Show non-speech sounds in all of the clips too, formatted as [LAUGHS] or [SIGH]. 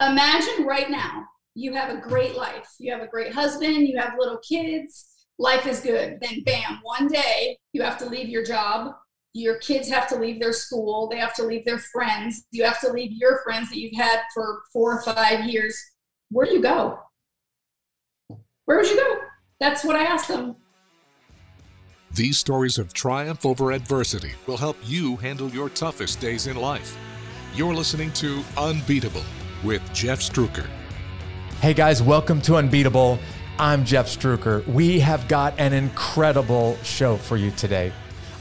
imagine right now you have a great life. You have a great husband, you have little kids, life is good. Then, bam, one day you have to leave your job. Your kids have to leave their school. They have to leave their friends. You have to leave your friends that you've had for four or five years. Where do you go? Where would you go? That's what I asked them. These stories of triumph over adversity will help you handle your toughest days in life. You're listening to Unbeatable with Jeff Struecker. Hey guys, welcome to Unbeatable. I'm Jeff Struecker. We have got an incredible show for you today.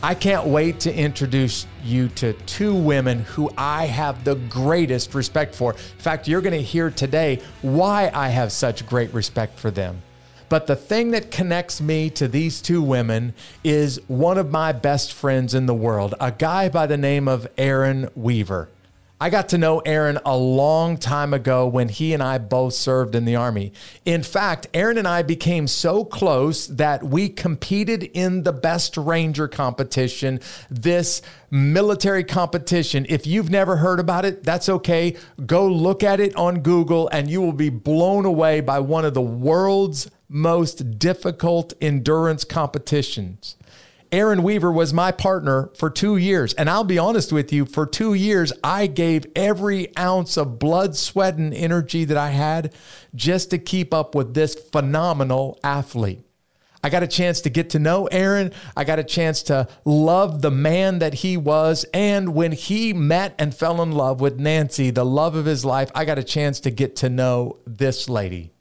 I can't wait to introduce you to two women who I have the greatest respect for. In fact, you're going to hear today why I have such great respect for them. But the thing that connects me to these two women is one of my best friends in the world, a guy by the name of Aaron Weaver. I got to know Aaron a long time ago when he and I both served in the Army. In fact, Aaron and I became so close that we competed in the Best Ranger competition, this military competition. If you've never heard about it, that's okay. Go look at it on Google and you will be blown away by one of the world's most difficult endurance competitions. Aaron Weaver was my partner for two years. And I'll be honest with you, for two years, I gave every ounce of blood, sweat, and energy that I had just to keep up with this phenomenal athlete. I got a chance to get to know Aaron. I got a chance to love the man that he was. And when he met and fell in love with Nancy, the love of his life, I got a chance to get to know this lady.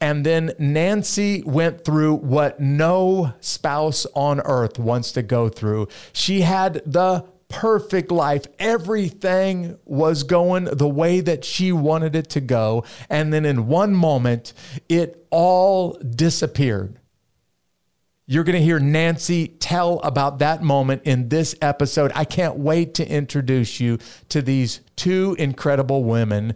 And then Nancy went through what no spouse on earth wants to go through. She had the perfect life. Everything was going the way that she wanted it to go. And then in one moment, it all disappeared. You're going to hear Nancy tell about that moment in this episode. I can't wait to introduce you to these two incredible women,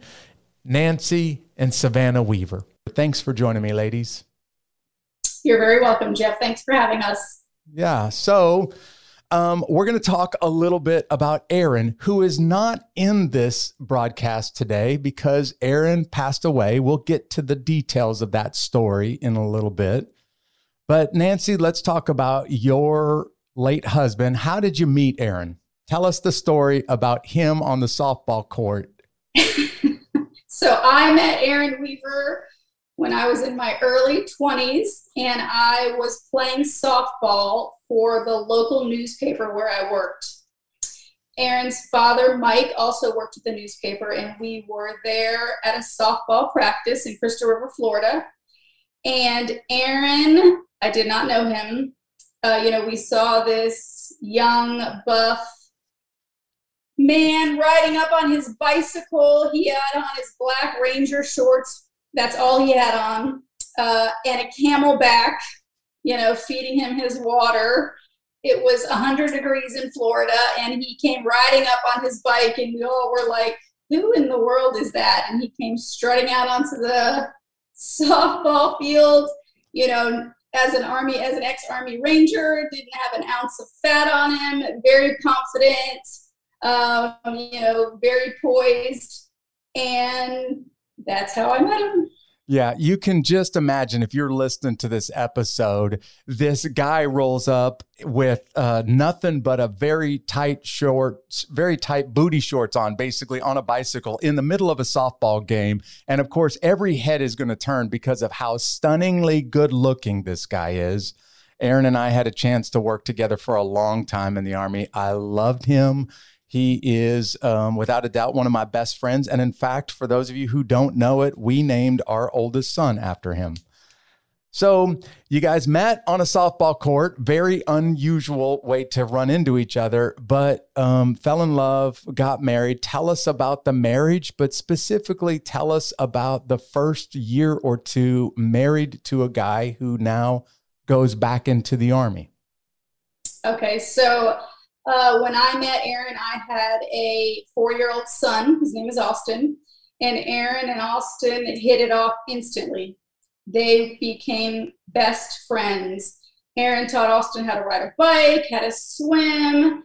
Nancy and Savannah Weaver. Thanks for joining me, ladies. You're very welcome, Jeff. Thanks for having us. Yeah. So, um, we're going to talk a little bit about Aaron, who is not in this broadcast today because Aaron passed away. We'll get to the details of that story in a little bit. But, Nancy, let's talk about your late husband. How did you meet Aaron? Tell us the story about him on the softball court. [LAUGHS] so, I met Aaron Weaver when I was in my early 20s and I was playing softball for the local newspaper where I worked. Aaron's father, Mike, also worked at the newspaper, and we were there at a softball practice in Crystal River, Florida. And Aaron, I did not know him. Uh, you know, we saw this young, buff man riding up on his bicycle. He had on his black Ranger shorts, that's all he had on, uh, and a CamelBak, you know, feeding him his water. It was 100 degrees in Florida, and he came riding up on his bike, and we all were like, who in the world is that? And he came strutting out onto the softball field, you know, as an army, as an ex-army ranger, didn't have an ounce of fat on him, very confident, um, you know, very poised, and that's how I met him. Yeah, you can just imagine if you're listening to this episode, this guy rolls up with uh, nothing but a very tight shorts, very tight booty shorts on, basically on a bicycle in the middle of a softball game. And of course, every head is going to turn because of how stunningly good looking this guy is. Aaron and I had a chance to work together for a long time in the Army. I loved him. He is, um, without a doubt, one of my best friends. And in fact, for those of you who don't know it, we named our oldest son after him. So you guys met on a softball court, very unusual way to run into each other, but um, fell in love, got married. Tell us about the marriage, but specifically tell us about the first year or two married to a guy who now goes back into the army. Okay, so uh, when I met Aaron, I had a four year old son. His name is Austin. And Aaron and Austin hit it off instantly. They became best friends. Aaron taught Austin how to ride a bike, how to swim,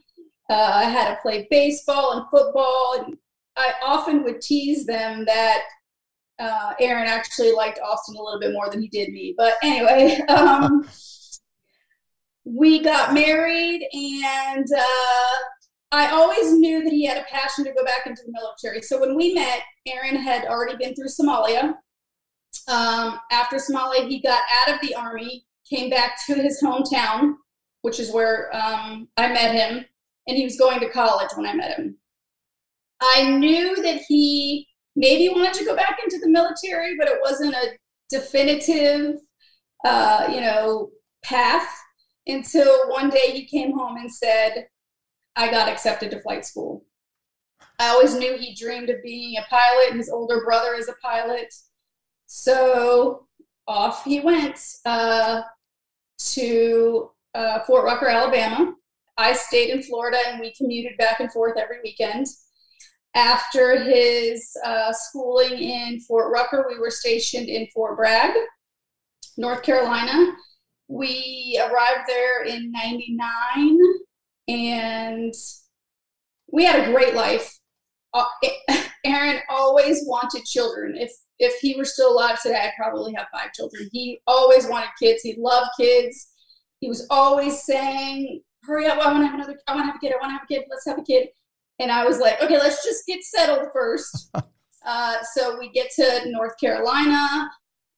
uh, how to play baseball and football. And I often would tease them that uh, Aaron actually liked Austin a little bit more than he did me. But anyway, [LAUGHS] um, we got married, and uh, I always knew that he had a passion to go back into the military. So when we met, Aaron had already been through Somalia. Um, after Somalia, he got out of the army, came back to his hometown, which is where um, I met him, and he was going to college when I met him. I knew that he maybe wanted to go back into the military, but it wasn't a definitive, uh, you know, path until one day he came home and said, I got accepted to flight school. I always knew he dreamed of being a pilot, and his older brother is a pilot. So off he went uh, to uh, Fort Rucker, Alabama. I stayed in Florida and we commuted back and forth every weekend. After his uh, schooling in Fort Rucker, we were stationed in Fort Bragg, North Carolina. We arrived there in 99 and we had a great life. Uh, [LAUGHS] Aaron always wanted children. If if he were still alive today, I'd probably have five children. He always wanted kids. He loved kids. He was always saying, "Hurry up! I want to have another. I want to have a kid. I want to have a kid. Let's have a kid." And I was like, "Okay, let's just get settled first. [LAUGHS] uh, so we get to North Carolina,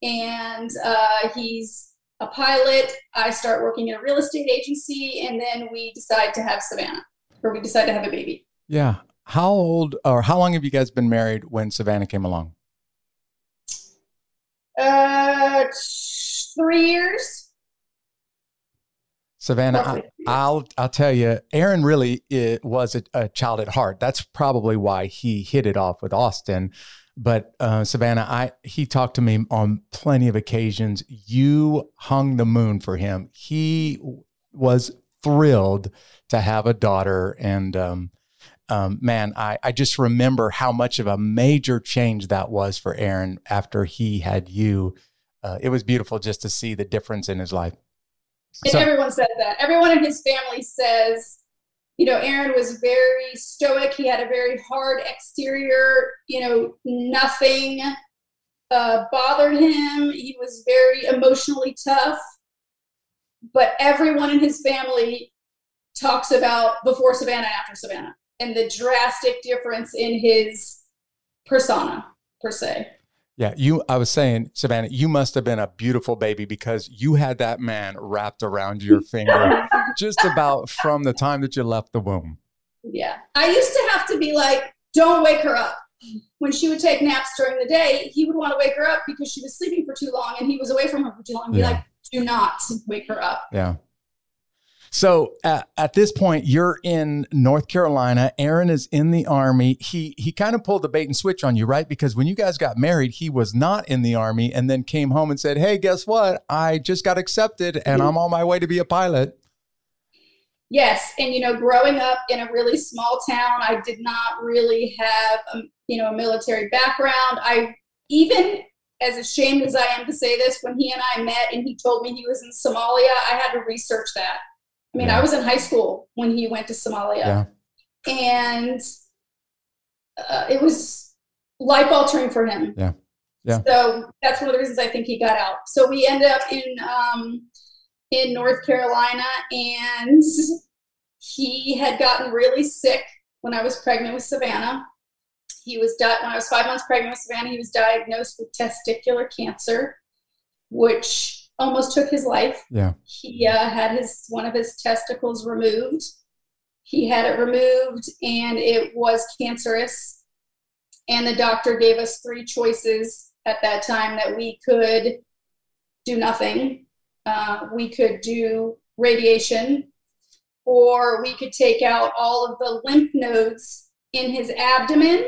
and uh, he's a pilot. I start working in a real estate agency, and then we decide to have Savannah, or we decide to have a baby. Yeah. How old or how long have you guys been married when Savannah came along? Uh, three years. Savannah, I, will I'll tell you, Aaron really it was a, a, child at heart. That's probably why he hit it off with Austin. But uh, Savannah, I he talked to me on plenty of occasions. You hung the moon for him. He was thrilled to have a daughter, and um, um, man, I I just remember how much of a major change that was for Aaron after he had you. Uh, it was beautiful just to see the difference in his life. And so, everyone says that. Everyone in his family says you know, Aaron was very stoic. He had a very hard exterior. You know, nothing uh, bothered him. He was very emotionally tough. But everyone in his family talks about before Savannah, after Savannah, and the drastic difference in his persona, per se. Yeah, you I was saying, Savannah, you must have been a beautiful baby because you had that man wrapped around your [LAUGHS] finger just about from the time that you left the womb. Yeah. I used to have to be like, don't wake her up. When she would take naps during the day, he would want to wake her up because she was sleeping for too long and he was away from her for too long. Be yeah. like, do not wake her up. Yeah. So at, at, this point, you're in North Carolina. Aaron is in the army. He he kind of pulled the bait and switch on you, right? Because when you guys got married, he was not in the army, and then came home and said, "Hey, guess what? I just got accepted, and I'm on my way to be a pilot." Yes, and you know, growing up in a really small town, I did not really have a, um, you know a military background. I even as ashamed as I am to say this, when he and I met and he told me he was in Somalia, I had to research that I mean, yeah. I was in high school when he went to Somalia, yeah. and uh, it was life altering for him. Yeah, yeah. So that's one of the reasons I think he got out. So we ended up in um, in North Carolina, and he had gotten really sick when I was pregnant with Savannah. He was di- when I was five months pregnant with Savannah. He was diagnosed with testicular cancer, which almost took his life. Yeah. He uh, had his one of his testicles removed. He had it removed and it was cancerous. And the doctor gave us three choices at that time that we could do nothing. Uh, we could do radiation, or we could take out all of the lymph nodes in his abdomen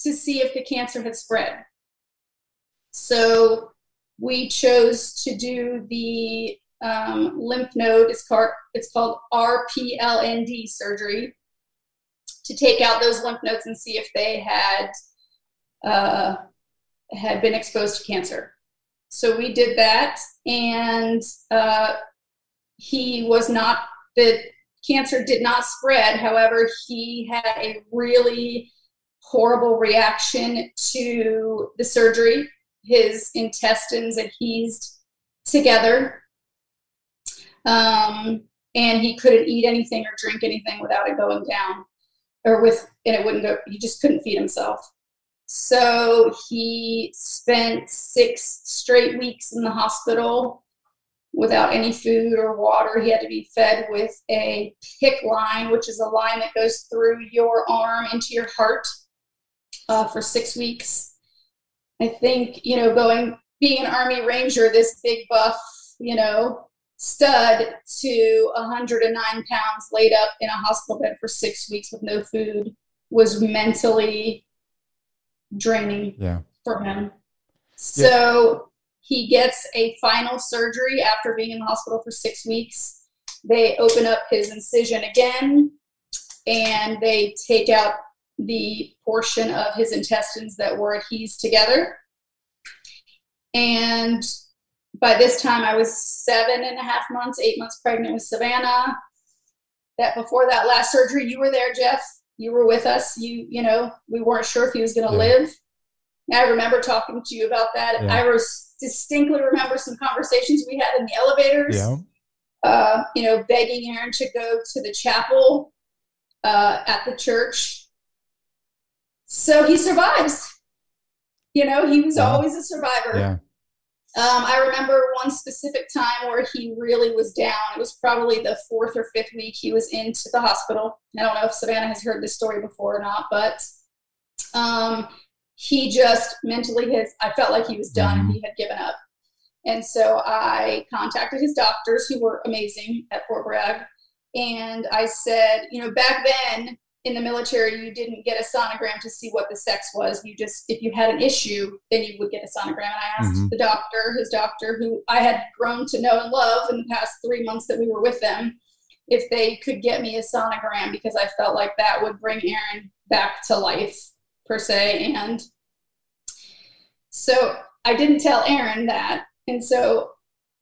to see if the cancer had spread. So we chose to do the um, lymph node. It's called, it's called RPLND surgery to take out those lymph nodes and see if they had uh, had been exposed to cancer. So we did that, and uh, he was not the cancer did not spread. However, he had a really horrible reaction to the surgery. His intestines adhesed together. Um, and he couldn't eat anything or drink anything without it going down or with and it wouldn't go he just couldn't feed himself. So he spent six straight weeks in the hospital without any food or water. He had to be fed with a PICC line which is a line that goes through your arm into your heart uh, for six weeks i think you know going being an army ranger this big buff you know stud to 109 pounds laid up in a hospital bed for six weeks with no food was mentally draining yeah. for him. So yeah. he gets a final surgery after being in the hospital for six weeks. They open up his incision again and they take out the portion of his intestines that were adhesed together. And by this time I was seven and a half months, eight months pregnant with Savannah. That before that last surgery, you were there, Jeff. You were with us. You, you know, we weren't sure if he was going to yeah. live. I remember talking to you about that. Yeah. I was distinctly remember some conversations we had in the elevators. Yeah. Uh, you know, begging Aaron to go to the chapel uh, at the church. So he survives. You know, he was yeah. always a survivor. Yeah. Um, I remember one specific time where he really was down. It was probably the fourth or fifth week he was into the hospital. I don't know if Savannah has heard this story before or not, but um, he just mentally his I felt like he was done. Mm-hmm. He had given up. And so I contacted his doctors who were amazing at Fort Bragg. And I said, you know, back then in the military, you didn't get a sonogram to see what the sex was. You just, if you had an issue, then you would get a sonogram. And I asked mm-hmm. the doctor, his doctor, who I had grown to know and love in the past three months that we were with them, if they could get me a sonogram because I felt like that would bring Aaron back to life, per se. And so I didn't tell Aaron that. And so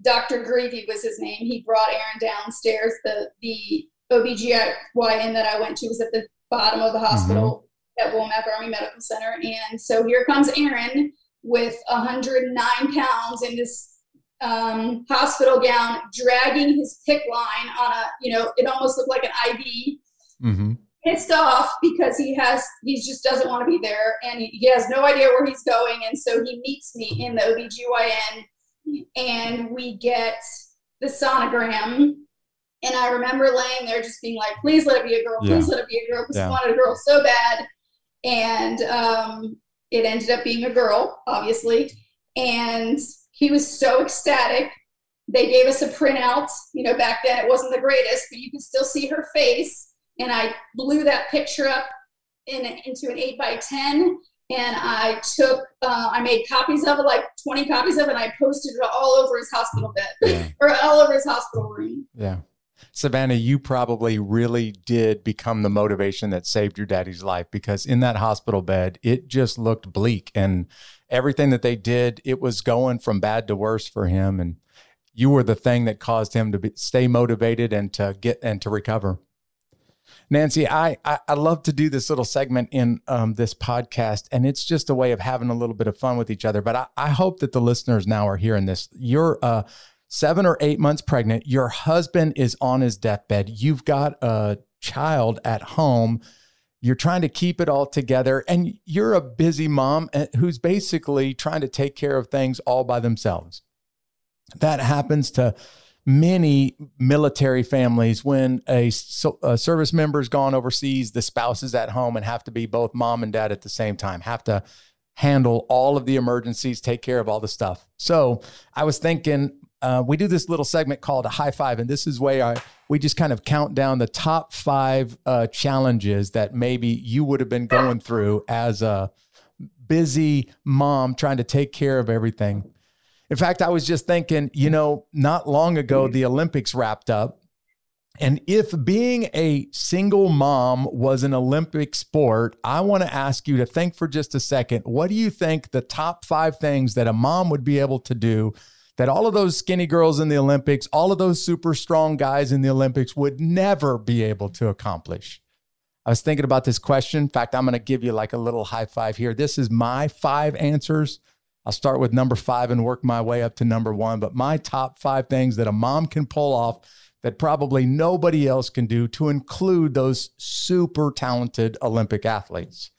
Dr. Greavy was his name. He brought Aaron downstairs. The the OBGYN that I went to was at the bottom of the hospital mm-hmm. at Womack Army Medical Center. And so here comes Aaron with 109 pounds in this um, hospital gown, dragging his PICC line on a, you know, it almost looked like an IV. Mm-hmm. Pissed off because he has, he just doesn't want to be there and he, he has no idea where he's going. And so he meets me in the OBGYN and we get the sonogram and I remember laying there just being like, please let it be a girl, please yeah. let it be a girl, because yeah. I wanted a girl so bad. And um, it ended up being a girl, obviously. And he was so ecstatic. They gave us a printout. You know, back then it wasn't the greatest, but you could still see her face. And I blew that picture up in into an eight by ten, and I took, uh, I made copies of it, like twenty copies of it, and I posted it all over his hospital bed yeah. [LAUGHS] or all over his hospital room. Yeah. Savannah, you probably really did become the motivation that saved your daddy's life because in that hospital bed, it just looked bleak and everything that they did, it was going from bad to worse for him. And you were the thing that caused him to be, stay motivated and to get and to recover. Nancy, I, I, I love to do this little segment in um, this podcast, and it's just a way of having a little bit of fun with each other. But I, I hope that the listeners now are hearing this. You're uh, seven or eight months pregnant, your husband is on his deathbed, you've got a child at home, you're trying to keep it all together, and you're a busy mom eh, who's basically trying to take care of things all by themselves. That happens to many military families when a, a service member is gone overseas, the spouse is at home and have to be both mom and dad at the same time, have to handle all of the emergencies, take care of all the stuff. So I was thinking, uh, we do this little segment called a high five, and this is where I, we just kind of count down the top five uh, challenges that maybe you would have been going through as a busy mom trying to take care of everything. In fact, I was just thinking, you know, not long ago the Olympics wrapped up. And if being a single mom was an Olympic sport, I want to ask you to think for just a second. What do you think the top five things that a mom would be able to do that all of those skinny girls in the Olympics, all of those super strong guys in the Olympics would never be able to accomplish. I was thinking about this question. In fact, I'm going to give you like a little high five here. This is my five answers. I'll start with number five and work my way up to number one. But my top five things that a mom can pull off that probably nobody else can do to include those super talented Olympic athletes.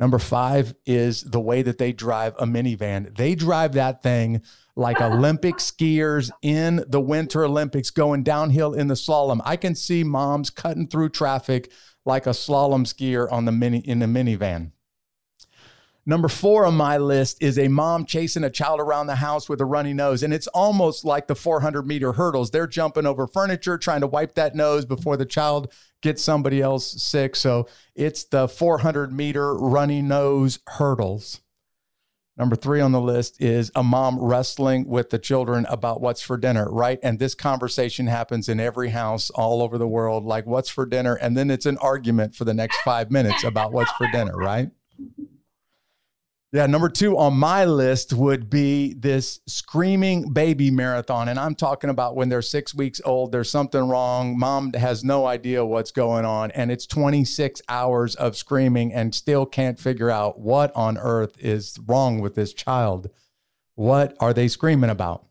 Number five is the way that they drive a minivan. They drive that thing like Olympic [LAUGHS] skiers in the Winter Olympics going downhill in the slalom. I can see moms cutting through traffic like a slalom skier on the mini in the minivan. Number four on my list is a mom chasing a child around the house with a runny nose. And it's almost like the 400 meter hurdles. They're jumping over furniture, trying to wipe that nose before the child gets somebody else sick. So it's the 400 meter runny nose hurdles. Number three on the list is a mom wrestling with the children about what's for dinner, right? And this conversation happens in every house all over the world like, what's for dinner? And then it's an argument for the next five minutes about what's for dinner, right? Yeah, number two on my list would be this screaming baby marathon. And I'm talking about when they're six weeks old, there's something wrong. Mom has no idea what's going on. And it's 26 hours of screaming and still can't figure out what on earth is wrong with this child. What are they screaming about?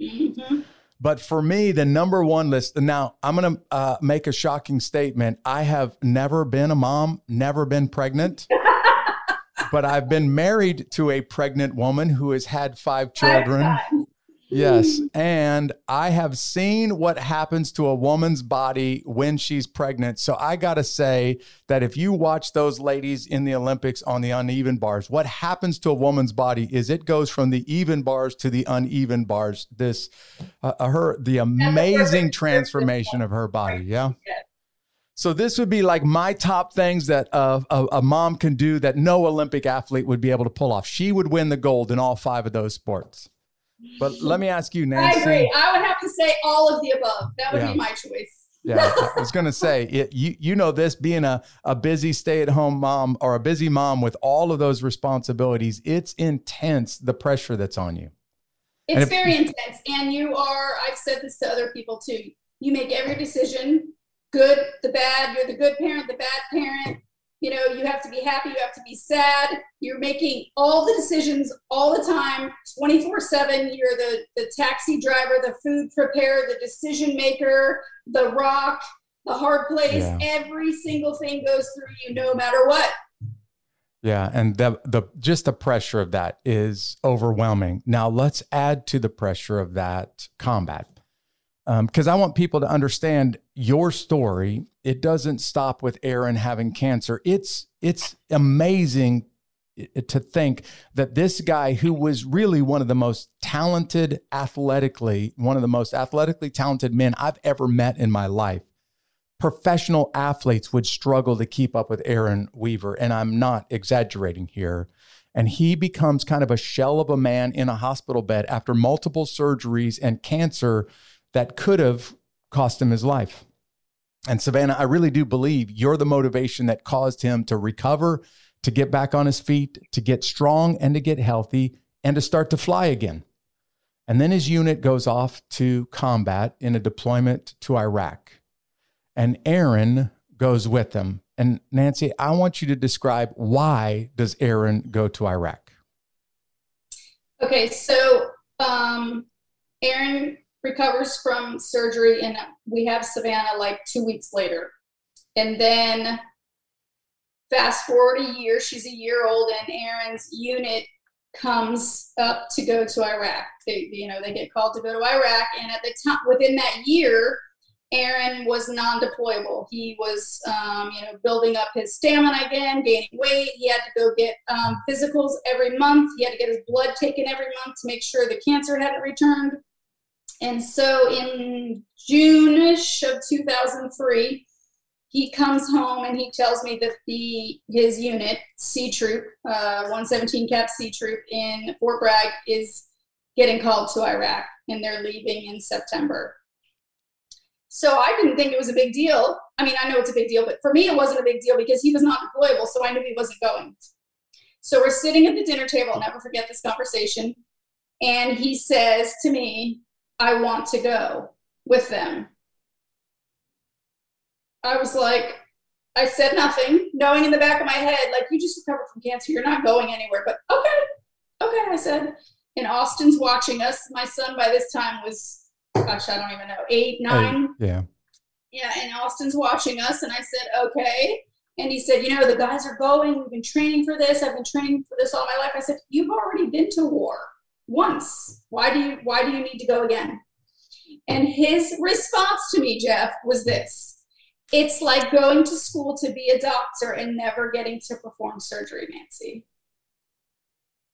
Mm-hmm. But for me, the number one list, now I'm going to uh, make a shocking statement. I have never been a mom, never been pregnant but I've been married to a pregnant woman who has had five children. Yes. And I have seen what happens to a woman's body when she's pregnant. So I got to say that if you watch those ladies in the Olympics on the uneven bars, what happens to a woman's body is it goes from the even bars to the uneven bars. This, uh, her, the amazing transformation of her body. Yeah. So this would be like my top things that a, a, mom can do that no Olympic athlete would be able to pull off. She would win the gold in all five of those sports. But let me ask you, Nancy. I agree. I would have to say all of the above. That would yeah. be my choice. yeah, I was going [LAUGHS] to say it, you you know this being a a busy stay at home mom or a busy mom with all of those responsibilities, it's intense the pressure that's on you. It's if, very intense, and you are. I've said this to other people too. You make every decision good, the bad. You're the good parent, the bad parent. You know, you have to be happy, you have to be sad. You're making all the decisions all the time, 24 7. You're the, the taxi driver, the food preparer, the decision maker, the rock, the hard place. Yeah. Every single thing goes through you no matter what. Yeah, and the the just the pressure of that is overwhelming. Now let's add to the pressure of that combat because um, I want people to understand your story. It doesn't stop with Aaron having cancer. It's it's amazing to think that this guy who was really one of the most talented athletically, one of the most athletically talented men I've ever met in my life. Professional athletes would struggle to keep up with Aaron Weaver, and I'm not exaggerating here. And he becomes kind of a shell of a man in a hospital bed after multiple surgeries and cancer that could have cost him his life. And Savannah, I really do believe you're the motivation that caused him to recover, to get back on his feet, to get strong and to get healthy and to start to fly again. And then his unit goes off to combat in a deployment to Iraq. And Aaron goes with them. And Nancy, I want you to describe why does Aaron go to Iraq? Okay, so um, Aaron recovers from surgery, and we have Savannah like two weeks later. And then fast forward a year, she's a year old, and Aaron's unit comes up to go to Iraq. They, you know, they get called to go to Iraq, and at the time, within that year, Aaron was non-deployable. He was, um, you know, building up his stamina again, gaining weight. He had to go get um, physicals every month. He had to get his blood taken every month to make sure the cancer hadn't returned. And so in June-ish of 2003, he comes home and he tells me that the his unit, C Troop, uh, 117 Cav C Troop in Fort Bragg, is getting called to Iraq and they're leaving in September. So I didn't think it was a big deal. I mean, I know it's a big deal, but for me, it wasn't a big deal because he was not deployable, so I knew he wasn't going. So we're sitting at the dinner table. I'll never forget this conversation. And he says to me, I want to go with them. I was like, I said nothing, knowing in the back of my head, like, you just recovered from cancer. You're not going anywhere. But okay, okay, I said. And Austin's watching us. My son by this time was, gosh, I don't even know, eight, nine. Eight, yeah. Yeah. And Austin's watching us. And I said, okay. And he said, you know, the guys are going. We've been training for this. I've been training for this all my life. I said, you've already been to war once. Why do you why do you need to go again? And his response to me, Jeff, was this. It's like going to school to be a doctor and never getting to perform surgery, Nancy.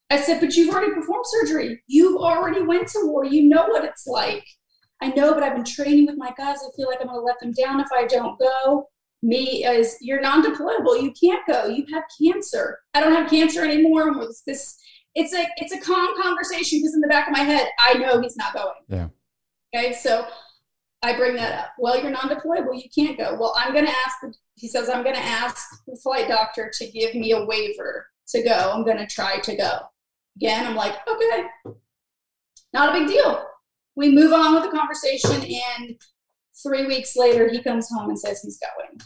I said, but you've already performed surgery. You've already went to war. You know what it's like. I know, but I've been training with my guys. I feel like I'm going to let them down if I don't go. Me is you're non-deployable. You can't go. You have cancer. I don't have cancer anymore. This it's a it's a calm conversation because in the back of my head, I know he's not going. Yeah. Okay, so I bring that up. Well, you're non-deployable. You can't go. Well, I'm going to ask. The, he says I'm going to ask the flight doctor to give me a waiver to go. I'm going to try to go. Again, I'm like, okay, not a big deal. We move on with the conversation, and three weeks later, he comes home and says he's going.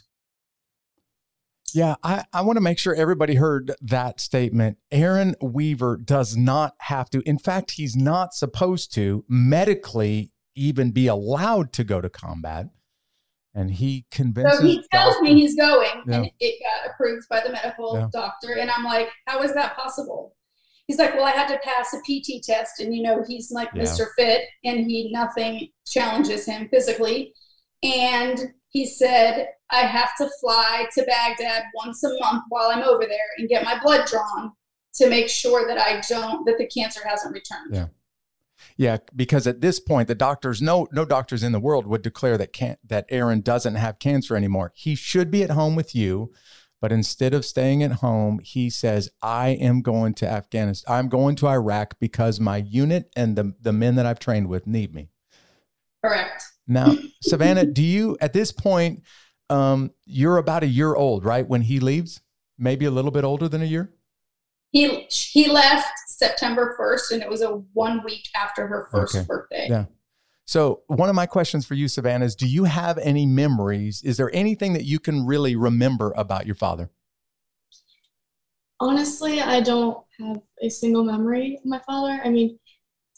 Yeah, I, I want to make sure everybody heard that statement. Aaron Weaver does not have to. In fact, he's not supposed to medically even be allowed to go to combat. And he convinces. So he tells doctor, me he's going, yeah. and it got approved by the medical yeah. doctor. And I'm like, how is that possible? He's like, well, I had to pass a PT test, and you know, he's like yeah. Mr. Fit, and he nothing challenges him physically. And he said, I have to fly to Baghdad once a month while I'm over there and get my blood drawn to make sure that I don't, that the cancer hasn't returned. Yeah. Yeah, because at this point, the doctors, no, no doctors in the world would declare that can that Aaron doesn't have cancer anymore. He should be at home with you, but instead of staying at home, he says, "I am going to Afghanistan. I'm going to Iraq because my unit and the the men that I've trained with need me." Correct. Now, Savannah, do you at this point um, you're about a year old, right? When he leaves, maybe a little bit older than a year. He he left September first, and it was a one week after her first okay. birthday. Yeah. So one of my questions for you, Savannah, is: Do you have any memories? Is there anything that you can really remember about your father? Honestly, I don't have a single memory of my father. I mean,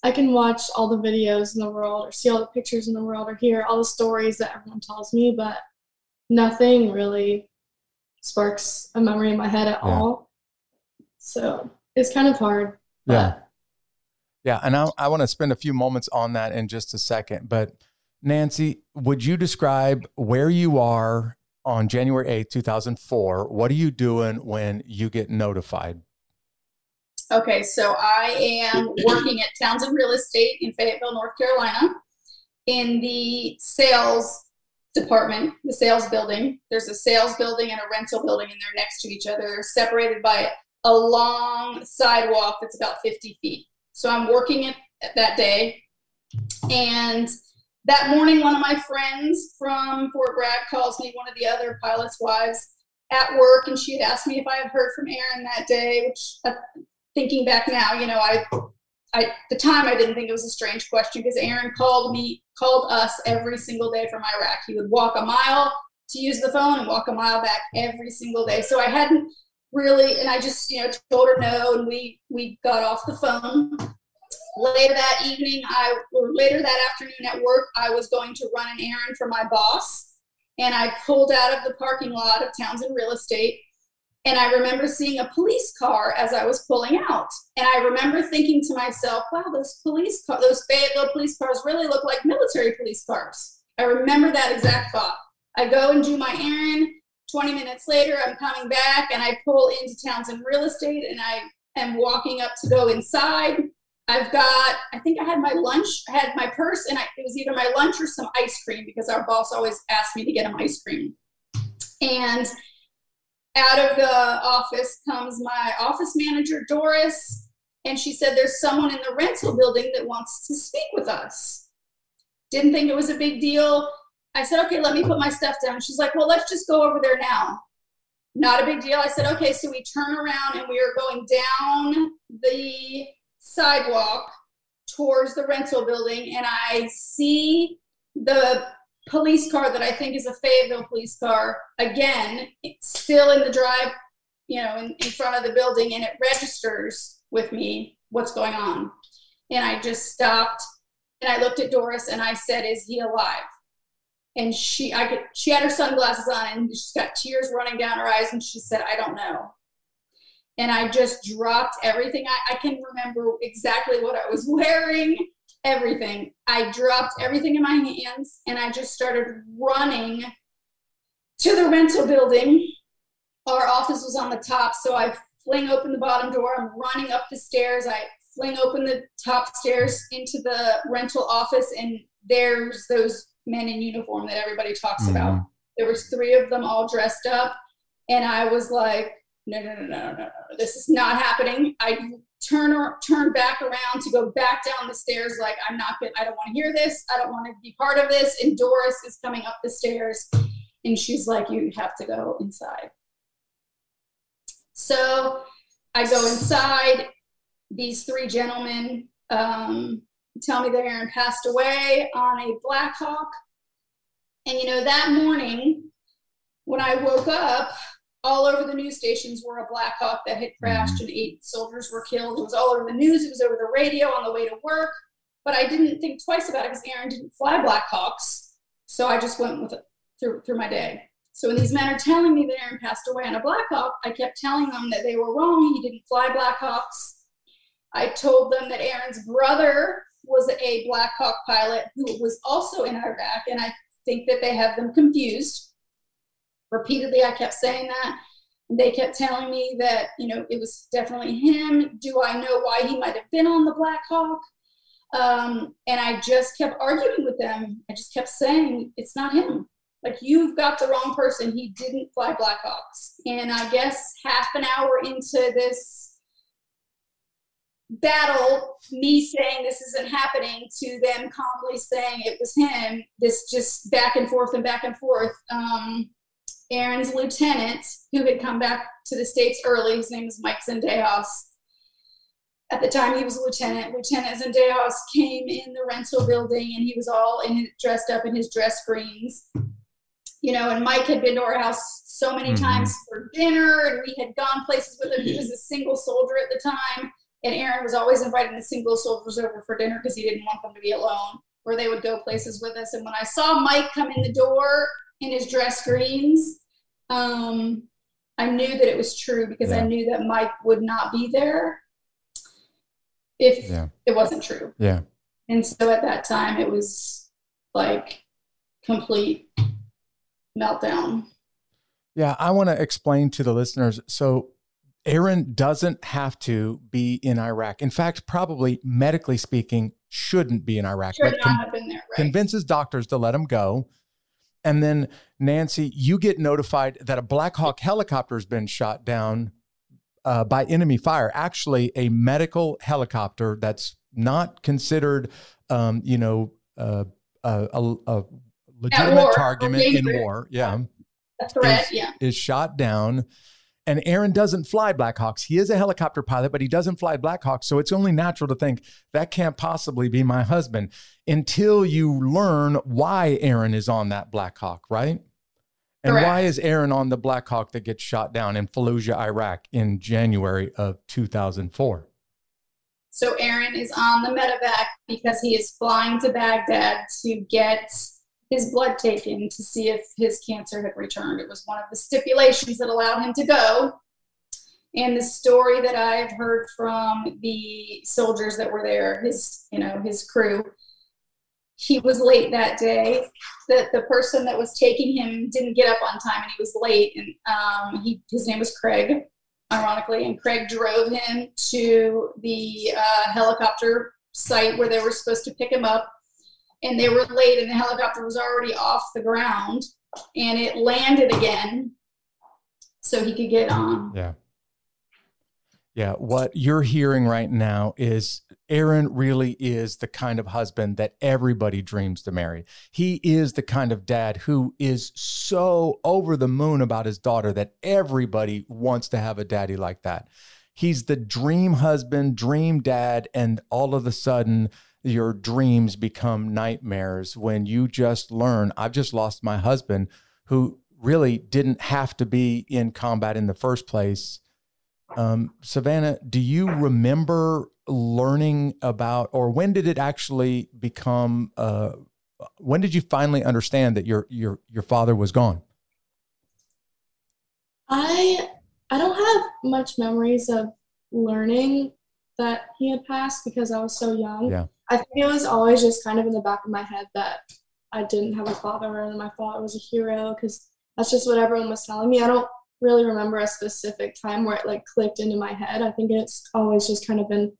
I can watch all the videos in the world or see all the pictures in the world or hear all the stories that everyone tells me, but nothing really sparks a memory in my head at yeah. all. So it's kind of hard. Yeah. Yeah. And I, I want to spend a few moments on that in just a second. But Nancy, would you describe where you are on January 8th, 2004? What are you doing when you get notified? Okay, so I am working at Townsend Real Estate in Fayetteville, North Carolina, in the sales department, the sales building. There's a sales building and a rental building, and they're next to each other. They're separated by a long sidewalk that's about 50 feet. So I'm working it that day. And that morning, one of my friends from Fort Bragg calls me, one of the other pilots' wives, at work, and she had asked me if I had heard from Aaron that day, which thinking back now, you know, I I, the time I didn't think it was a strange question because Aaron called me, called us every single day from Iraq. He would walk a mile to use the phone and walk a mile back every single day. So I hadn't really, and I just, you know, told her no, and we we got off the phone. Later that evening, I or later that afternoon at work, I was going to run an errand for my boss, and I pulled out of the parking lot of Townsend Real Estate and I remember seeing a police car as I was pulling out. And I remember thinking to myself, wow, those police those Fayetteville police cars really look like military police cars. I remember that exact thought. I go and do my errand. 20 minutes later, I'm coming back and I pull into Townsend Real Estate and I am walking up to go inside. I've got, I think I had my lunch, I had my purse, and I, it was either my lunch or some ice cream because our boss always asked me to get him ice cream. And out of the office comes my office manager, Doris, and she said, There's someone in the rental building that wants to speak with us. Didn't think it was a big deal. I said, Okay, let me put my stuff down. She's like, Well, let's just go over there now. Not a big deal. I said, Okay, so we turn around and we are going down the sidewalk towards the rental building, and I see the police car that I think is a Fayetteville police car. Again, it's still in the drive, you know, in, in front of the building, and it registers with me what's going on. And I just stopped and I looked at Doris and I said, "Is he alive?" And she, I could, she had her sunglasses on and she's got tears running down her eyes, and she said, "I don't know." And I just dropped everything. I, I can remember exactly what I was [LAUGHS] wearing everything. I dropped everything in my hands and I just started running to the rental building. Our office was on the top, so I fling open the bottom door. I'm running up the stairs. I fling open the top stairs into the rental office, and there's those men in uniform that everybody talks mm-hmm. about. There was three of them all dressed up, and I was like, no, no, no, no, no, no, this is not happening. I turn or turn back around to go back down the stairs like i'm not i don't want to hear this. I don't want to be part of this. And doris is coming up the stairs and she's like you have to go inside. So i go inside. These three gentlemen um, tell me that aaron passed away on a blackhawk. And you know that morning when i woke up all over the news stations were a Black Hawk that had crashed mm-hmm. and eight soldiers were killed. It was all over the news. It was over the radio on the way to work. But I didn't think twice about it because Aaron didn't fly Black Hawks. So I just went with it through, through my day. So when these men are telling me that Aaron passed away on a Black Hawk, I kept telling them that they were wrong. He didn't fly Black Hawks. I told them that Aaron's brother was a Black Hawk pilot who was also in Iraq. And I think that they have them confused repeatedly i kept saying that. They kept telling me that you know it was definitely him. Do i know why he might have been on the black hawk? Um, and i just kept arguing with them. I just kept saying it's not him. Like you've got the wrong person. He didn't fly Black blackhawks and i guess half an hour into this battle me saying this isn't happening to them calmly saying it was him this just back and forth and back and forth um, Aaron's lieutenant, who had come back to the States early, his name is Mike Zendejas. At the time, he was a lieutenant. Lieutenant Zendejas came in the rental building and he was all in dressed up in his dress greens. You know, and Mike had been to our house so many mm-hmm. times for dinner, and we had gone places with him. He was a single soldier at the time, and Aaron was always inviting the single soldiers over for dinner because he didn't want them to be alone, or they would go places with us. And when I saw Mike come in the door, in his dress greens. Um, I knew that it was true because yeah. I knew that Mike would not be there if yeah. it wasn't true. Yeah. And so at that time, it was like complete meltdown. Yeah, I want to explain to the listeners. So, Aaron doesn't have to be in Iraq. In fact, probably medically speaking, shouldn't be in Iraq. Should but con- there, right? convinces doctors to let him go. And then, Nancy, you get notified that a Black Hawk helicopter has been shot down uh, by enemy fire. Actually, a medical helicopter that's not considered, um, you know, uh, a, a, a, legitimate target in war. Yeah. A threat, is, yeah. Is shot down and Aaron doesn't fly Blackhawks. He is a helicopter pilot, but he doesn't fly Blackhawks. So it's only natural to think that can't possibly be my husband until you learn why Aaron is on that Blackhawk, right? And Correct. why is Aaron on the Blackhawk that gets shot down in Fallujah, Iraq in January of 2004? So Aaron is on the medevac because he is flying to Baghdad to get his blood taken to see if his cancer had returned. It was one of the stipulations that allowed him to go. And the story that I've heard from the soldiers that were there, his, you know, his crew, he was late that day. That the person that was taking him didn't get up on time, and he was late. And um, he, his name was Craig, ironically, and Craig drove him to the uh, helicopter site where they were supposed to pick him up and they were late and the helicopter was already off the ground and it landed again so he could get on. Yeah. Yeah, what you're hearing right now is Aaron really is the kind of husband that everybody dreams to marry. He is the kind of dad who is so over the moon about his daughter that everybody wants to have a daddy like that. He's the dream husband, dream dad, and all of a sudden your dreams become nightmares when you just learn I've just lost my husband who really didn't have to be in combat in the first place. Um, Savannah, do you remember learning about, or when did it actually become? Uh, when did you finally understand that your your your father was gone? I I don't have much memories of learning that he had passed because I was so young. Yeah. I think it was always just kind of in the back of my head that I didn't have a father and my father was a hero because that's just what everyone was telling me. I don't really remember a specific time where it like clicked into my head. I think it's always just kind of been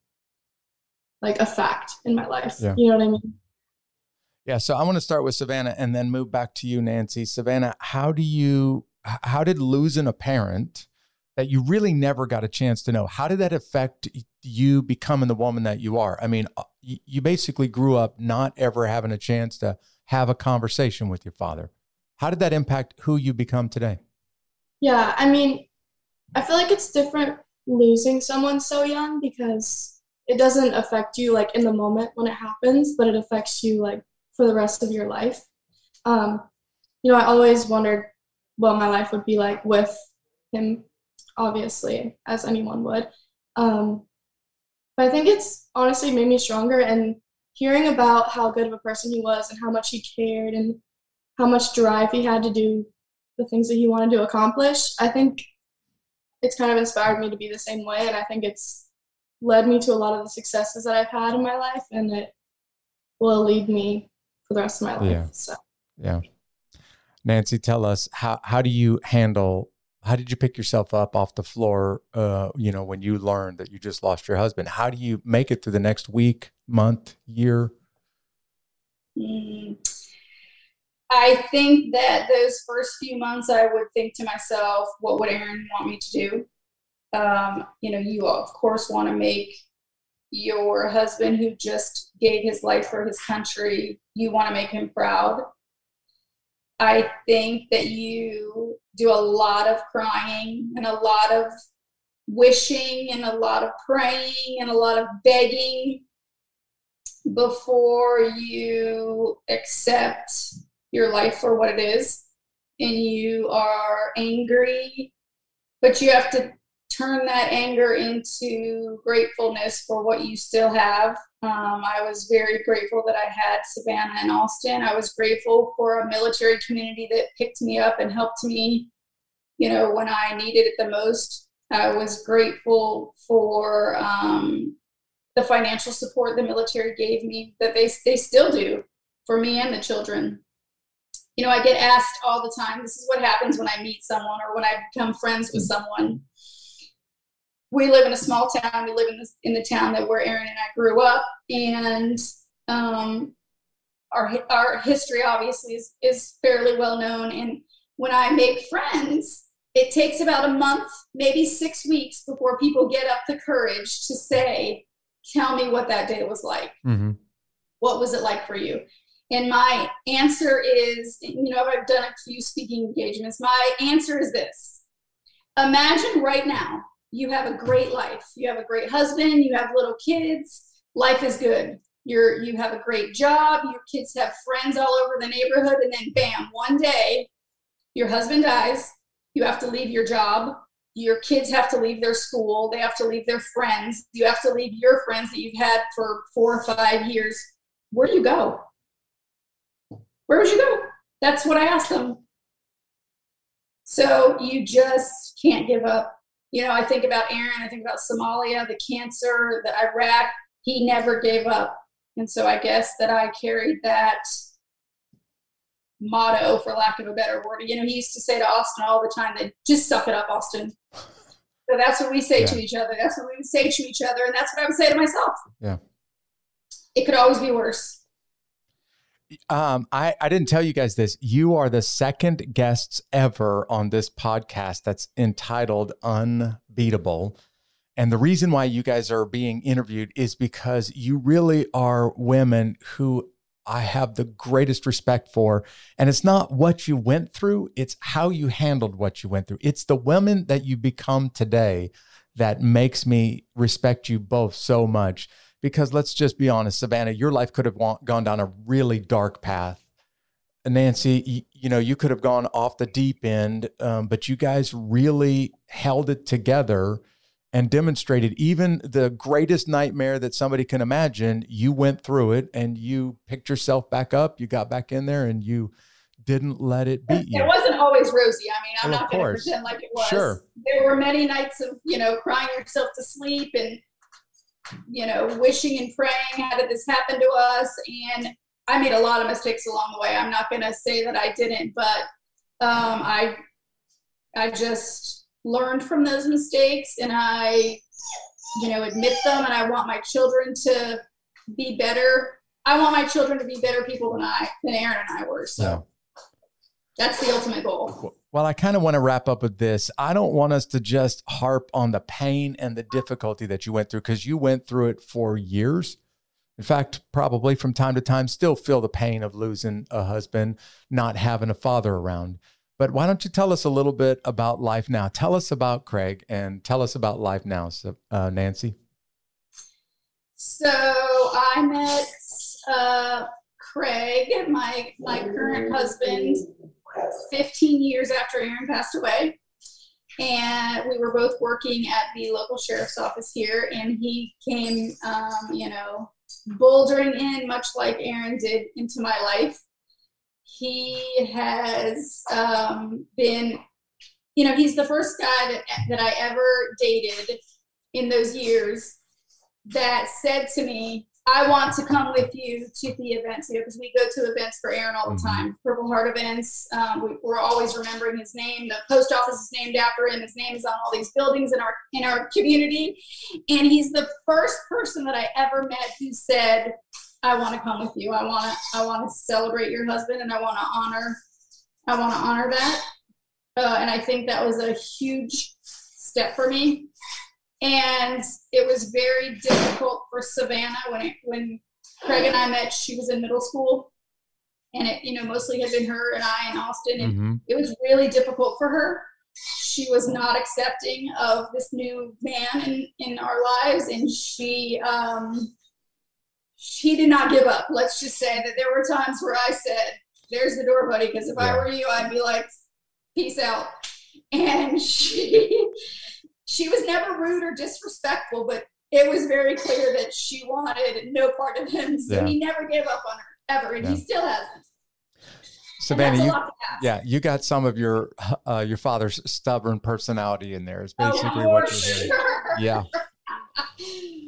like a fact in my life. Yeah. You know what I mean? Yeah. So I want to start with Savannah and then move back to you, Nancy. Savannah, how do you, how did losing a parent that you really never got a chance to know, how did that affect you becoming the woman that you are? I mean, uh, you basically grew up not ever having a chance to have a conversation with your father. How did that impact who you become today? Yeah, I mean, I feel like it's different losing someone so young because it doesn't affect you like in the moment when it happens, but it affects you like for the rest of your life. Um, you know, I always wondered what my life would be like with him, obviously, as anyone would. Um, but I think it's honestly made me stronger and hearing about how good of a person he was and how much he cared and how much drive he had to do the things that he wanted to accomplish, I think it's kind of inspired me to be the same way. And I think it's led me to a lot of the successes that I've had in my life and it will lead me for the rest of my life. Yeah. So, yeah. Nancy, tell us how, how do you handle how did you pick yourself up off the floor uh, you know when you learned that you just lost your husband how do you make it through the next week month year mm, I think that those first few months, I would think to myself, what would Aaron want me to do? Um, you know, you of course want to make your husband who just gave his life for his country, you want to make him proud. I think that you do a lot of crying and a lot of wishing and a lot of praying and a lot of begging before you accept your life for what it is. And you are angry, but you have to turn that anger into gratefulness for what you still have. Um, I was very grateful that I had Savannah and Austin. I was grateful for a military community that picked me up and helped me, you know, when I needed it the most. I was grateful for um, the financial support the military gave me that they, they still do for me and the children you know, I get asked all the time, this is what happens when I meet someone or when I become friends with someone. We live in a small town. We live in, this, in the town that where Aaron and I grew up. And um, our, our history obviously is, is fairly well known. And when I make friends, it takes about a month, maybe six weeks before people get up the courage to say, tell me what that day was like. Mm-hmm. What was it like for you? And my answer is, you know, I've done a few speaking engagements. My answer is this Imagine right now you have a great life. You have a great husband, you have little kids, life is good. You're, you have a great job, your kids have friends all over the neighborhood, and then bam, one day your husband dies, you have to leave your job, your kids have to leave their school, they have to leave their friends, you have to leave your friends that you've had for four or five years. Where do you go? where would you go? That's what I asked them. So you just can't give up. You know, I think about Aaron, I think about Somalia, the cancer, the Iraq. He never gave up. And so I guess that I carried that motto, for lack of a better word. You know, he used to say to Austin all the time that just suck it up, Austin. So that's what we say yeah. to each other. That's what we would say to each other. And that's what I would say to myself. Yeah. It could always be worse. Um, I, I didn't tell you guys this. You are the second guests ever on this podcast that's entitled Unbeatable. And the reason why you guys are being interviewed is because you really are women who I have the greatest respect for. And it's not what you went through, it's how you handled what you went through. It's the women that you become today that makes me respect you both so much because let's just be honest, Savannah, your life could have wa- gone down a really dark path. Nancy, you, you know, you could have gone off the deep end, um, but you guys really held it together and demonstrated even the greatest nightmare that somebody can imagine. You went through it and you picked yourself back up. You got back in there and you didn't let it beat you. It wasn't always rosy. I mean, I'm Well, not going to pretend like it was. Sure. There were many nights of, you know, crying yourself to sleep and, you know, wishing and praying, how did this happen to us? And I made a lot of mistakes along the way. I'm not going to say that I didn't, but um, I, I just learned from those mistakes and I, you know, admit them. And I want my children to be better. I want my children to be better people than I, than Aaron and I were. So So, that's the ultimate goal. well, I kind of want to wrap up with this. I don't want us to just harp on the pain and the difficulty that you went through because you went through it for years. In fact, probably from time to time, still feel the pain of losing a husband, not having a father around. But why don't you tell us a little bit about life now? Tell us about Craig and tell us about life now, so, uh, Nancy. So I met uh, Craig, my my current husband, 15 years after Aaron passed away, and we were both working at the local sheriff's office here. And he came, um, you know, bouldering in, much like Aaron did, into my life. He has um, been, you know, he's the first guy that that I ever dated in those years that said to me, I want to come with you to the events, you know, because we go to events for Aaron all the Mhm. time, Purple Heart events. Um, we, we're always remembering his name. The post office is named after him. His name is on all these buildings in our in our community, and he's the first person that I ever met who said, "I want to come with you. I want to I want to celebrate your husband, and I want to honor I want to honor that." Uh, and I think that was a huge step for me and it was very difficult for Savannah when it, when Craig and I met. She was in middle school, and it you know mostly had been her and I in Austin, and Mm-hmm. it was really difficult for her. She was not accepting of this new man in, in our lives, and she um, she did not give up. Let's just say that there were times where I said, "There's the door, buddy," because if Yeah. I were you, I'd be like, "Peace out." And she she was never rude or disrespectful, but it was very clear that she wanted no part of him. So Yeah. he never gave up on her ever, and Yeah. he still hasn't. Savannah, you, lot to ask. yeah, you got some of your uh, your father's stubborn personality in there. Is Oh, basically for what you're hearing. sure. Yeah. [LAUGHS]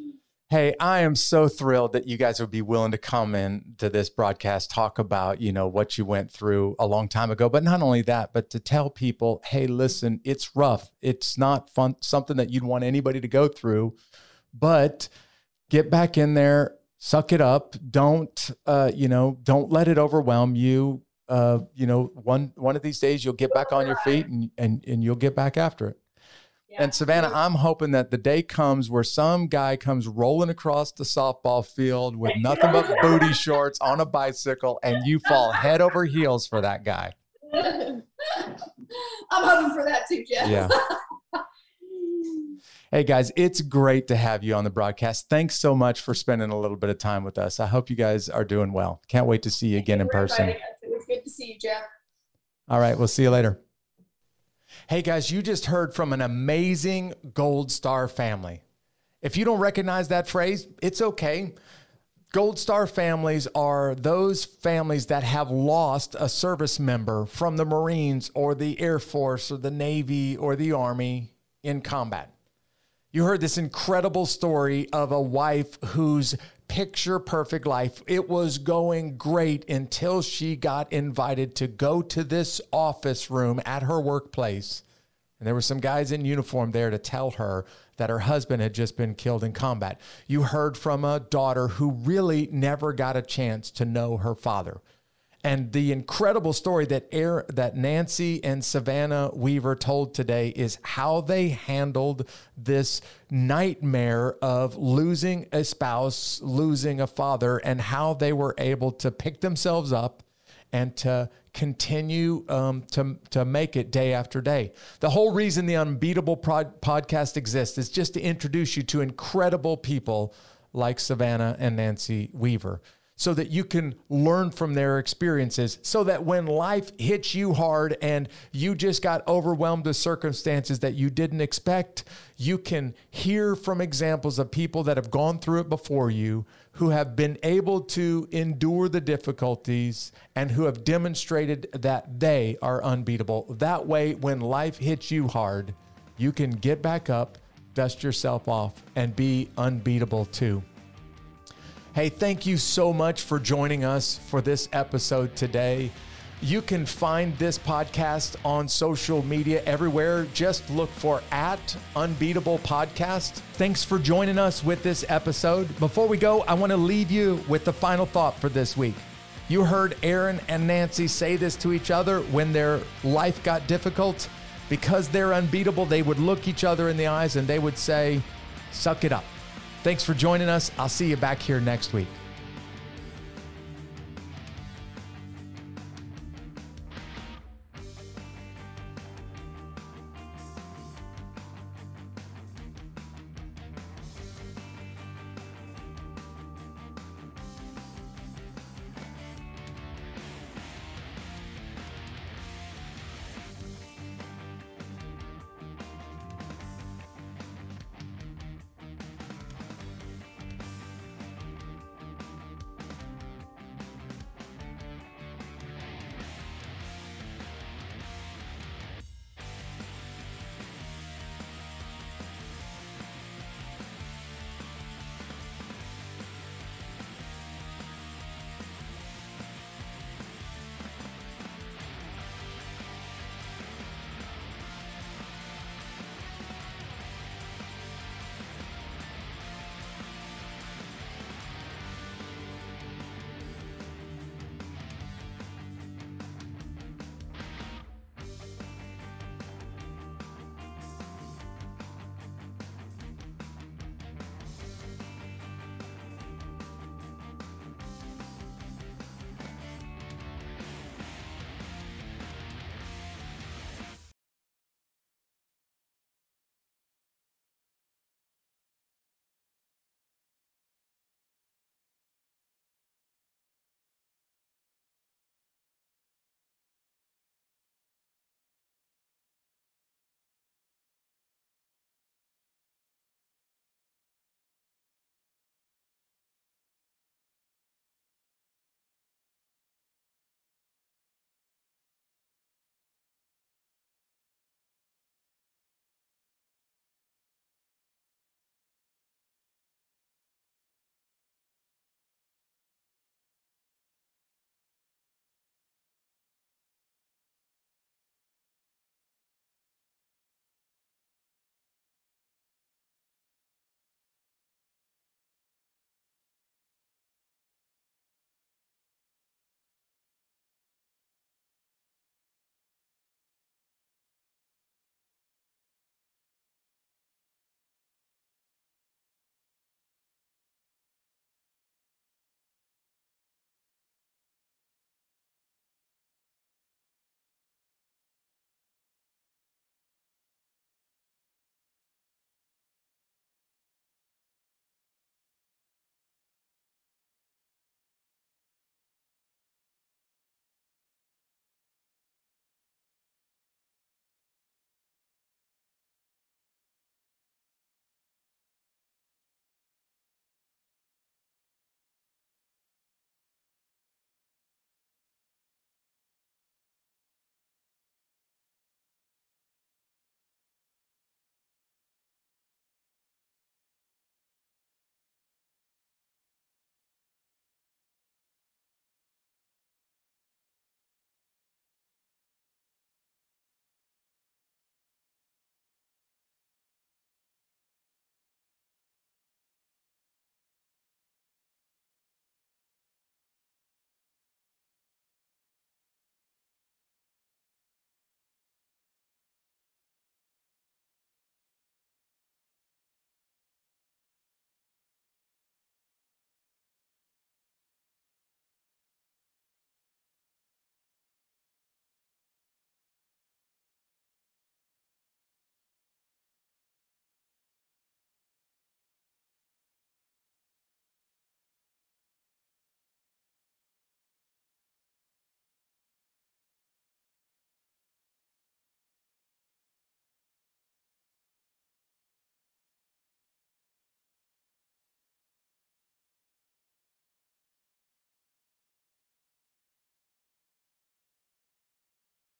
Hey, I am so thrilled that you guys would be willing to come in to this broadcast, talk about, you know, what you went through a long time ago. But not only that, but to tell people, hey, listen, it's rough. It's not fun, something that you'd want anybody to go through. But get back in there, suck it up. Don't uh, you know, don't let it overwhelm you. Uh, you know, one one of these days you'll get back on your feet and and, and you'll get back after it. Yeah. And Savannah, I'm hoping that the day comes where some guy comes rolling across the softball field with nothing but [LAUGHS] booty shorts on a bicycle and you fall head over heels for that guy. [LAUGHS] I'm hoping for that too, Jeff. Yeah. [LAUGHS] Hey guys, it's great to have you on the broadcast. Thanks so much for spending a little bit of time with us. I hope you guys are doing well. Can't wait to see you again in you for person. It was good to see you, Jeff. All right, we'll see you later. Hey guys, you just heard from an amazing Gold Star family. If you don't recognize that phrase, it's okay. Gold Star families are those families that have lost a service member from the Marines or the Air Force or the Navy or the Army in combat. You heard this incredible story of a wife whose picture perfect life. It was going great until she got invited to go to this office room at her workplace. And there were some guys in uniform there to tell her that her husband had just been killed in combat. You heard from a daughter who really never got a chance to know her father. And the incredible story that Air, that Nancy and Savannah Weaver told today is how they handled this nightmare of losing a spouse, losing a father, and how they were able to pick themselves up and to continue um, to, to make it day after day. The whole reason the Unbeatable Prod- podcast exists is just to introduce you to incredible people like Savannah and Nancy Weaver so that you can learn from their experiences so that when life hits you hard and you just got overwhelmed with circumstances that you didn't expect, you can hear from examples of people that have gone through it before you, who have been able to endure the difficulties and who have demonstrated that they are unbeatable. That way, when life hits you hard, you can get back up, dust yourself off, and be unbeatable too. Hey, thank you so much for joining us for this episode today. You can find this podcast on social media everywhere. Just look for at Unbeatable Podcast. Thanks for joining us with this episode. Before we go, I want to leave you with the final thought for this week. You heard Aaron and Nancy say this to each other when their life got difficult. Because they're unbeatable, they would look each other in the eyes and they would say, Suck it up. Thanks for joining us. I'll see you back here next week.